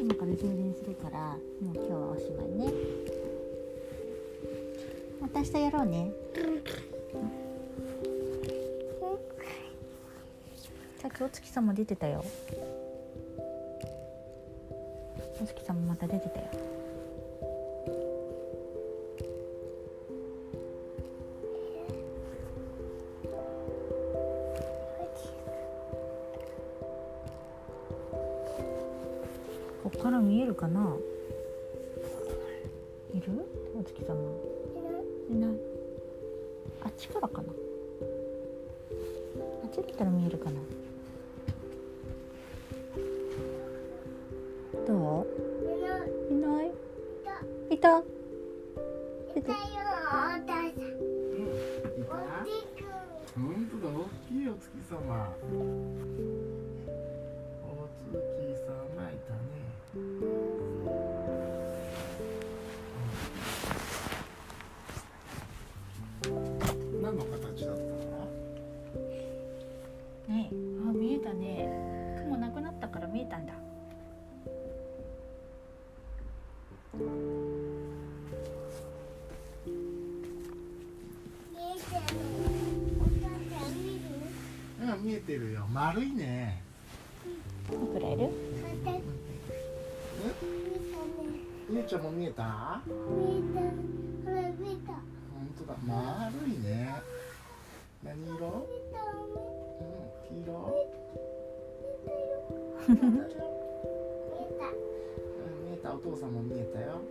今から充電するからもう今日はおしまいね。また明日やろうね。さっきお月さんも出てたよ。お月さんもまた出てたよ。から見えるかな？いる？お月様いない。あっちからかな？あっちだったら見えるかな？どう？いない。いた。出て本当だ、大きいお月様。うん、見えてるよ。丸いね。いくらいる？ゆうちゃんも見えた？本当だ、丸いね。何色？うん、黄色。うん、見えた、お父さんも見えたよ。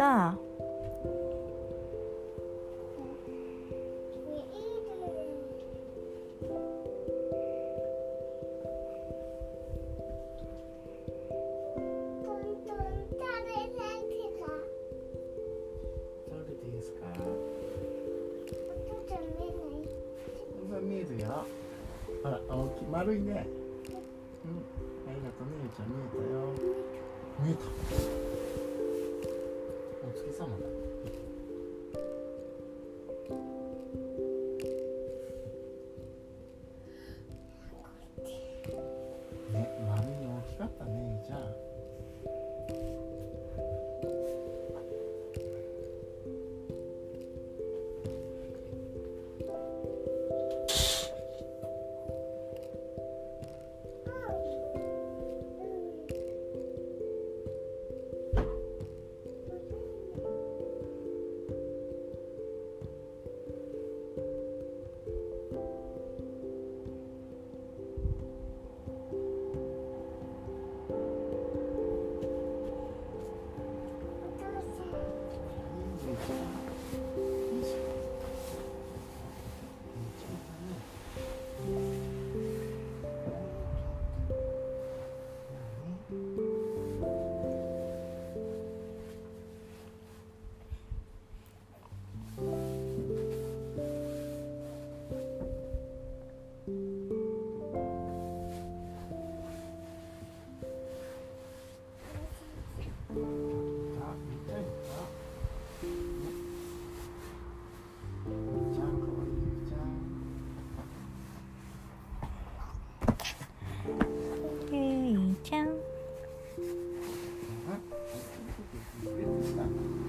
た誰ですか？これ見えるよ。ほら、大きい丸いね。うん、ありがとうね、ゆうちゃん見えたよ。見えた。お月様 Відповідно так.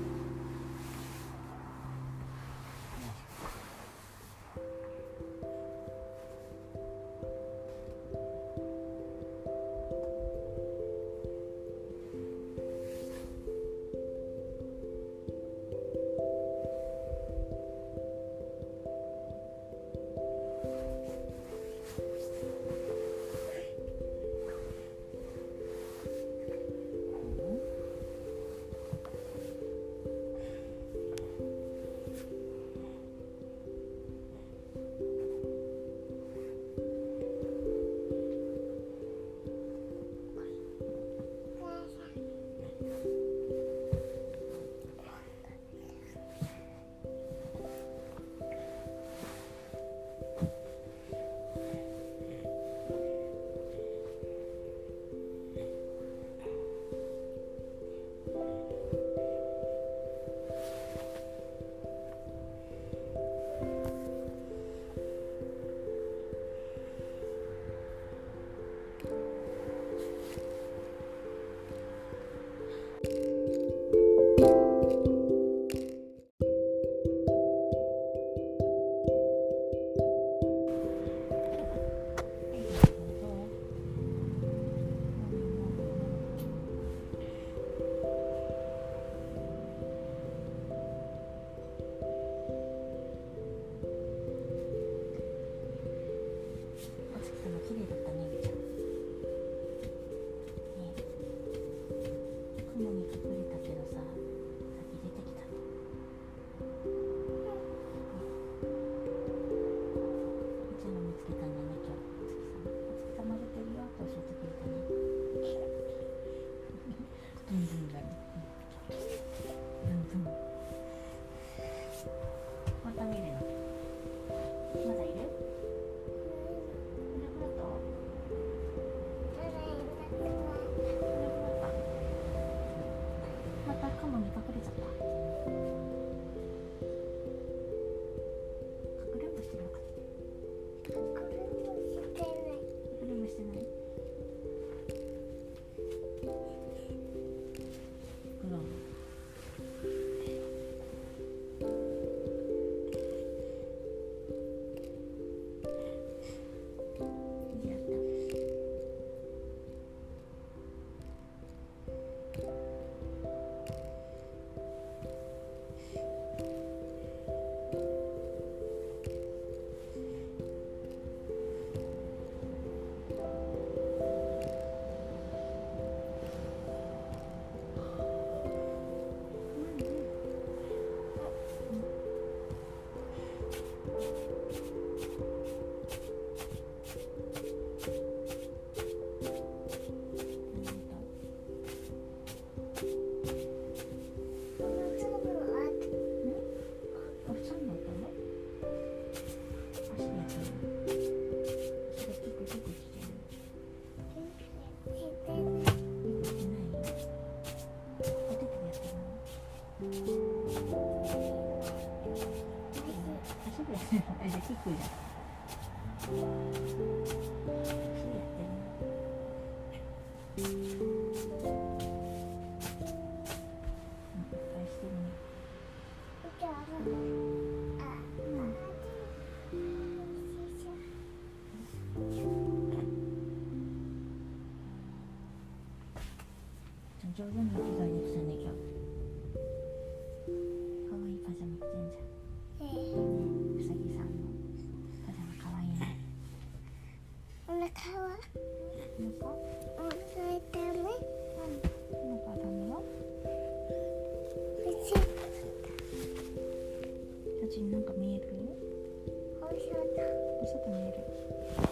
후회. 후회. 저는 ちになんか見える？お外見える。